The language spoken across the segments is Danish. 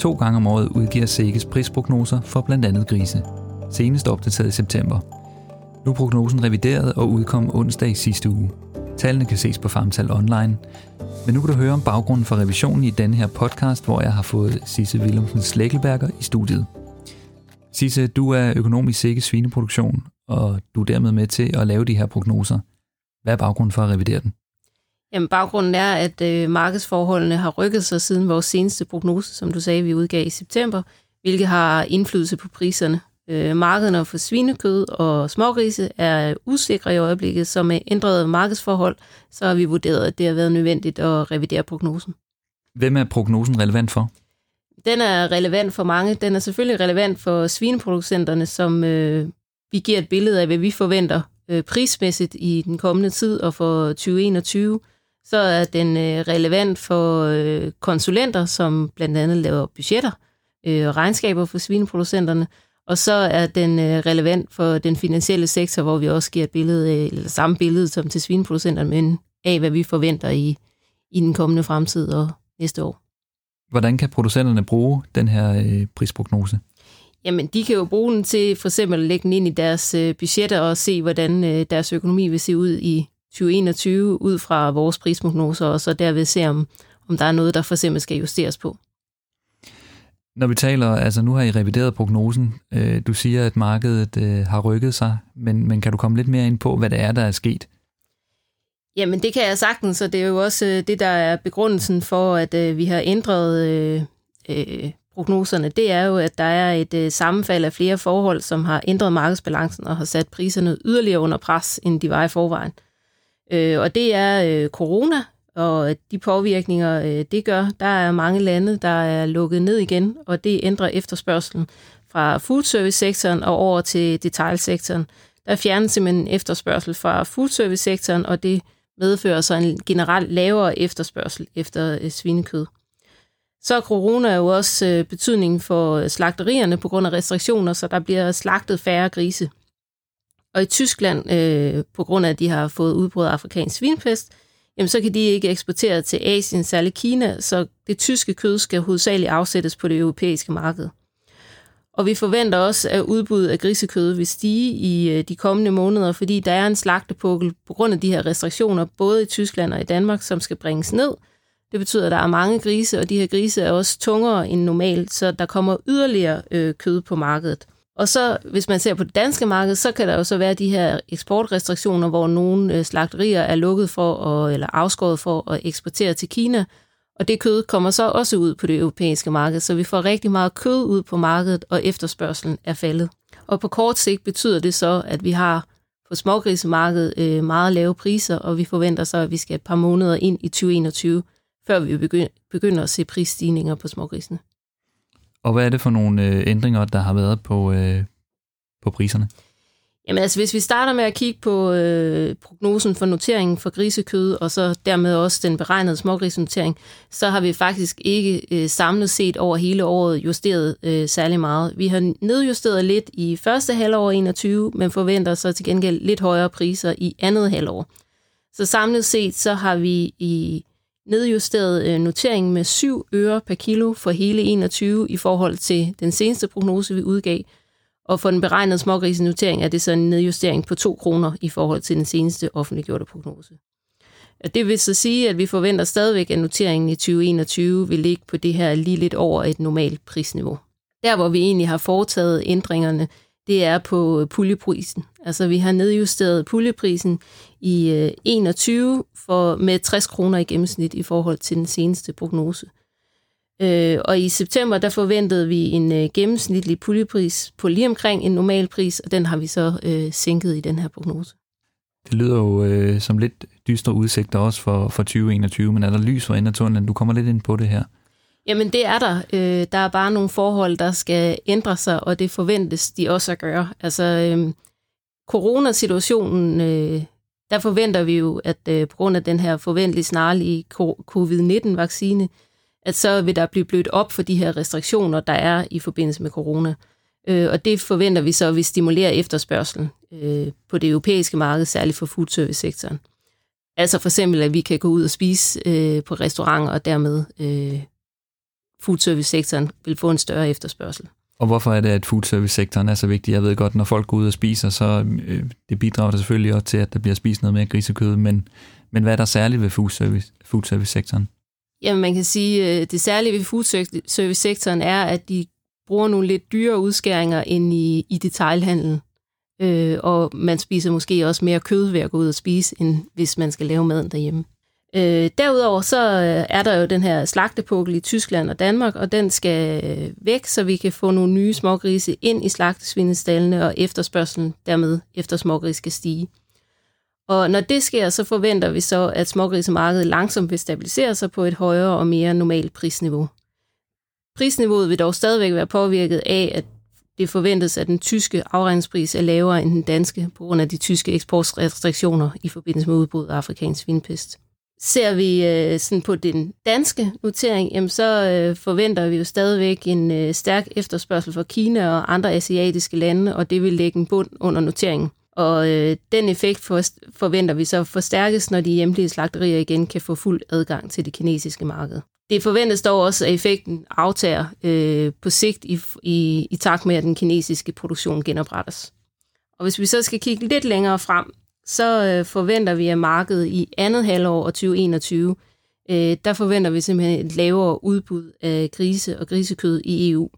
To gange om året udgiver Sækkes prisprognoser for blandt andet grise. Senest opdateret i september. Nu er prognosen revideret og udkom onsdag i sidste uge. Tallene kan ses på Farmtal Online. Men nu kan du høre om baggrunden for revisionen i denne her podcast, hvor jeg har fået Sisse Willumsen Slækkelberger i studiet. Sisse, du er økonom i Sikke Svineproduktion, og du er dermed med til at lave de her prognoser. Hvad er baggrunden for at revidere den? Jamen, baggrunden er, at øh, markedsforholdene har rykket sig siden vores seneste prognose, som du sagde, vi udgav i september, hvilket har indflydelse på priserne. Øh, markederne for svinekød og smågrise er usikre i øjeblikket, så med ændrede markedsforhold, så har vi vurderet, at det har været nødvendigt at revidere prognosen. Hvem er prognosen relevant for? Den er relevant for mange. Den er selvfølgelig relevant for svineproducenterne, som øh, vi giver et billede af, hvad vi forventer øh, prismæssigt i den kommende tid og for 2021. Så er den øh, relevant for øh, konsulenter, som blandt andet laver budgetter, øh, regnskaber for svineproducenterne, og så er den øh, relevant for den finansielle sektor, hvor vi også giver et billede, eller samme billede som til svineproducenterne, men af hvad vi forventer i, i den kommende fremtid og næste år. Hvordan kan producenterne bruge den her øh, prisprognose? Jamen, de kan jo bruge den til for eksempel at lægge den ind i deres øh, budgetter og se, hvordan øh, deres økonomi vil se ud i 2021 ud fra vores prisprognoser, og så derved se, om, om der er noget, der for eksempel skal justeres på. Når vi taler, altså nu har I revideret prognosen. Øh, du siger, at markedet øh, har rykket sig, men, men kan du komme lidt mere ind på, hvad det er, der er sket? Jamen det kan jeg sagtens, så det er jo også øh, det, der er begrundelsen for, at vi har ændret øh, øh, prognoserne. Det er jo, at der er et øh, sammenfald af flere forhold, som har ændret markedsbalancen og har sat priserne yderligere under pres, end de var i forvejen. Øh, Øh, og det er øh, corona, og de påvirkninger, øh, det gør. Der er mange lande, der er lukket ned igen, og det ændrer efterspørgselen fra foodservice-sektoren og over til detailsektoren. Der fjernes simpelthen efterspørgsel fra foodservice-sektoren, og det medfører så en generelt lavere efterspørgsel efter øh, svinekød. Så er corona jo også øh, betydningen for øh, slagterierne på grund af restriktioner, så der bliver slagtet færre grise. Og i Tyskland, øh, på grund af at de har fået udbrud af afrikansk svinpest, jamen så kan de ikke eksportere til Asien, særligt Kina, så det tyske kød skal hovedsageligt afsættes på det europæiske marked. Og vi forventer også, at udbuddet af grisekød vil stige i øh, de kommende måneder, fordi der er en slagtepukkel på grund af de her restriktioner, både i Tyskland og i Danmark, som skal bringes ned. Det betyder, at der er mange grise, og de her grise er også tungere end normalt, så der kommer yderligere øh, kød på markedet. Og så, hvis man ser på det danske marked, så kan der jo så være de her eksportrestriktioner, hvor nogle øh, slagterier er lukket for, at, eller afskåret for at eksportere til Kina, og det kød kommer så også ud på det europæiske marked, så vi får rigtig meget kød ud på markedet, og efterspørgselen er faldet. Og på kort sigt betyder det så, at vi har på smågrisemarkedet øh, meget lave priser, og vi forventer så, at vi skal et par måneder ind i 2021, før vi begynder at se prisstigninger på smågrisene. Og hvad er det for nogle øh, ændringer, der har været på, øh, på priserne? Jamen altså, hvis vi starter med at kigge på øh, prognosen for noteringen for grisekød, og så dermed også den beregnede smågrisnotering, så har vi faktisk ikke øh, samlet set over hele året justeret øh, særlig meget. Vi har nedjusteret lidt i første halvår 21, men forventer så til gengæld lidt højere priser i andet halvår. Så samlet set, så har vi i nedjusteret øh, noteringen med 7 øre per kilo for hele 21 i forhold til den seneste prognose, vi udgav, og for den beregnede smågrisenotering er det så en nedjustering på 2 kroner i forhold til den seneste offentliggjorte prognose. Det vil så sige, at vi forventer stadigvæk, at noteringen i 2021 vil ligge på det her lige lidt over et normalt prisniveau. Der, hvor vi egentlig har foretaget ændringerne, det er på øh, puljeprisen. Altså vi har nedjusteret puljeprisen i øh, 21 for med 60 kroner i gennemsnit i forhold til den seneste prognose. Øh, og i september, der forventede vi en øh, gennemsnitlig puljepris på lige omkring en normal pris, og den har vi så øh, sænket i den her prognose. Det lyder jo øh, som lidt dystre udsigter også for, for 2021, men er der lys for enden af tunnelen? Du kommer lidt ind på det her. Jamen det er der. Øh, der er bare nogle forhold, der skal ændre sig, og det forventes de også at gøre. Altså øh, coronasituationen, øh, der forventer vi jo, at øh, på grund af den her forventelige snarlige covid-19-vaccine, at så vil der blive blødt op for de her restriktioner, der er i forbindelse med corona. Øh, og det forventer vi så vi stimulerer efterspørgselen øh, på det europæiske marked, særligt for foodservice-sektoren. Altså for eksempel, at vi kan gå ud og spise øh, på restauranter og dermed øh, foodservice-sektoren vil få en større efterspørgsel. Og hvorfor er det, at foodservice-sektoren er så vigtig? Jeg ved godt, når folk går ud og spiser, så øh, det bidrager det selvfølgelig også til, at der bliver spist noget mere grisekød, men, men hvad er der særligt ved foodservice, foodservice-sektoren? Jamen man kan sige, at øh, det særlige ved foodservice-sektoren er, at de bruger nogle lidt dyre udskæringer ind i, i detailhandlen. Øh, og man spiser måske også mere kød ved at gå ud og spise, end hvis man skal lave maden derhjemme. Øh, derudover så øh, er der jo den her slagtepukkel i Tyskland og Danmark, og den skal øh, væk, så vi kan få nogle nye smågrise ind i slagtesvindestallene, og efterspørgselen dermed efter smågris skal stige. Og når det sker, så forventer vi så, at smågrisemarkedet langsomt vil stabilisere sig på et højere og mere normalt prisniveau. Prisniveauet vil dog stadigvæk være påvirket af, at det forventes, at den tyske afregningspris er lavere end den danske på grund af de tyske eksportrestriktioner i forbindelse med udbrud af afrikansk svinpest. Ser vi øh, sådan på den danske notering, jamen så øh, forventer vi jo stadigvæk en øh, stærk efterspørgsel fra Kina og andre asiatiske lande, og det vil lægge en bund under noteringen. Og øh, den effekt for, forventer vi så forstærkes, når de hjemlige slagterier igen kan få fuld adgang til det kinesiske marked. Det forventes dog også, at effekten aftager øh, på sigt i, i, i takt med, at den kinesiske produktion genoprettes. Og hvis vi så skal kigge lidt længere frem, så øh, forventer vi, at markedet i andet halvår 2021, øh, der forventer vi simpelthen et lavere udbud af grise og grisekød i EU.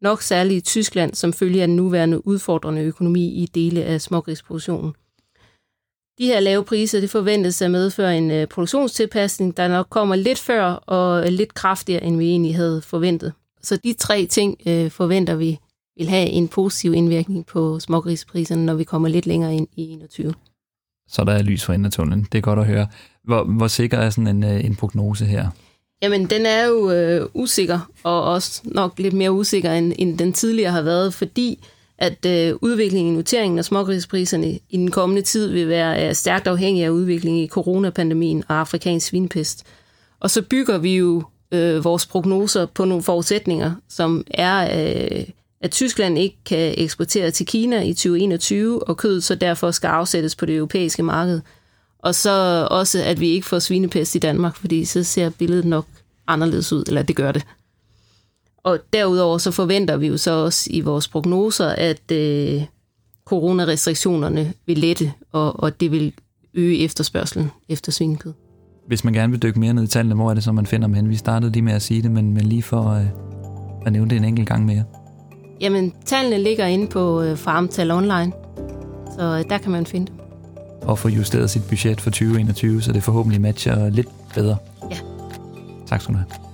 Nok særligt i Tyskland, som følger af den nuværende udfordrende økonomi i dele af smågrisproduktionen. De her lave priser det forventes at medføre en øh, produktionstilpasning, der nok kommer lidt før og lidt kraftigere, end vi egentlig havde forventet. Så de tre ting øh, forventer vi vil have en positiv indvirkning på smågrispriserne, når vi kommer lidt længere ind i 2021 så der er lys for enden af tunnelen. Det er godt at høre. Hvor, hvor sikker er sådan en, øh, en prognose her? Jamen, den er jo øh, usikker, og også nok lidt mere usikker, end, end den tidligere har været, fordi at øh, udviklingen i noteringen af smågrispriserne i den kommende tid vil være øh, stærkt afhængig af udviklingen i coronapandemien og afrikansk svinpest. Og så bygger vi jo øh, vores prognoser på nogle forudsætninger, som er øh, at Tyskland ikke kan eksportere til Kina i 2021, og kødet så derfor skal afsættes på det europæiske marked. Og så også, at vi ikke får svinepest i Danmark, fordi så ser billedet nok anderledes ud, eller det gør det. Og derudover så forventer vi jo så også i vores prognoser, at øh, coronarestriktionerne vil lette, og, og det vil øge efterspørgselen efter svinekød. Hvis man gerne vil dykke mere ned i tallene, hvor er det så, man finder dem hen? Vi startede lige med at sige det, men, men lige for øh, at nævne det en enkelt gang mere. Jamen, tallene ligger inde på øh, Farmtal Online, så øh, der kan man finde dem. Og få justeret sit budget for 2021, så det forhåbentlig matcher lidt bedre. Ja. Tak skal du have.